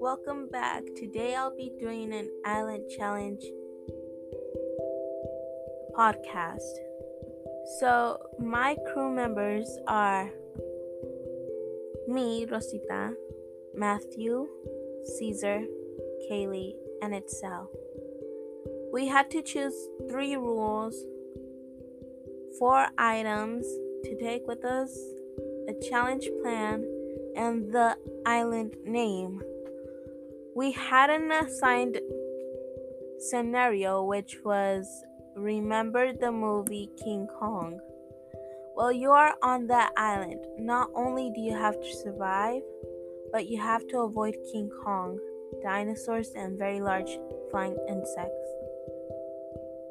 Welcome back. Today I'll be doing an island challenge podcast. So, my crew members are me, Rosita, Matthew, Caesar, Kaylee, and Itzel. We had to choose three rules, four items to take with us, a challenge plan, and the island name. We had an assigned scenario, which was remember the movie King Kong. Well, you are on that island, not only do you have to survive, but you have to avoid King Kong, dinosaurs, and very large flying insects.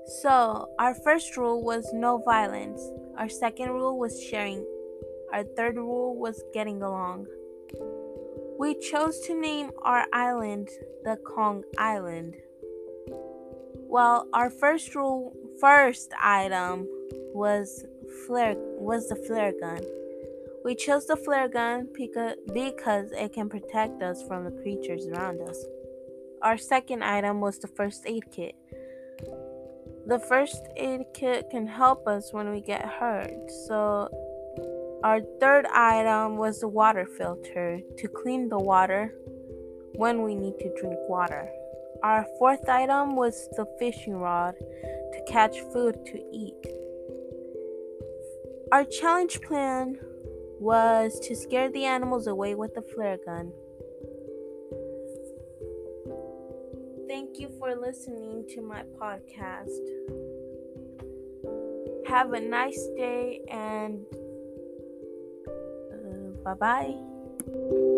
So, our first rule was no violence. Our second rule was sharing. Our third rule was getting along. We chose to name our island the Kong Island. Well, our first rule, first item was flare was the flare gun. We chose the flare gun because it can protect us from the creatures around us. Our second item was the first aid kit. The first aid kit can help us when we get hurt, so our third item was the water filter to clean the water when we need to drink water. Our fourth item was the fishing rod to catch food to eat. Our challenge plan was to scare the animals away with the flare gun. Thank you for listening to my podcast. Have a nice day and uh, Bye bye.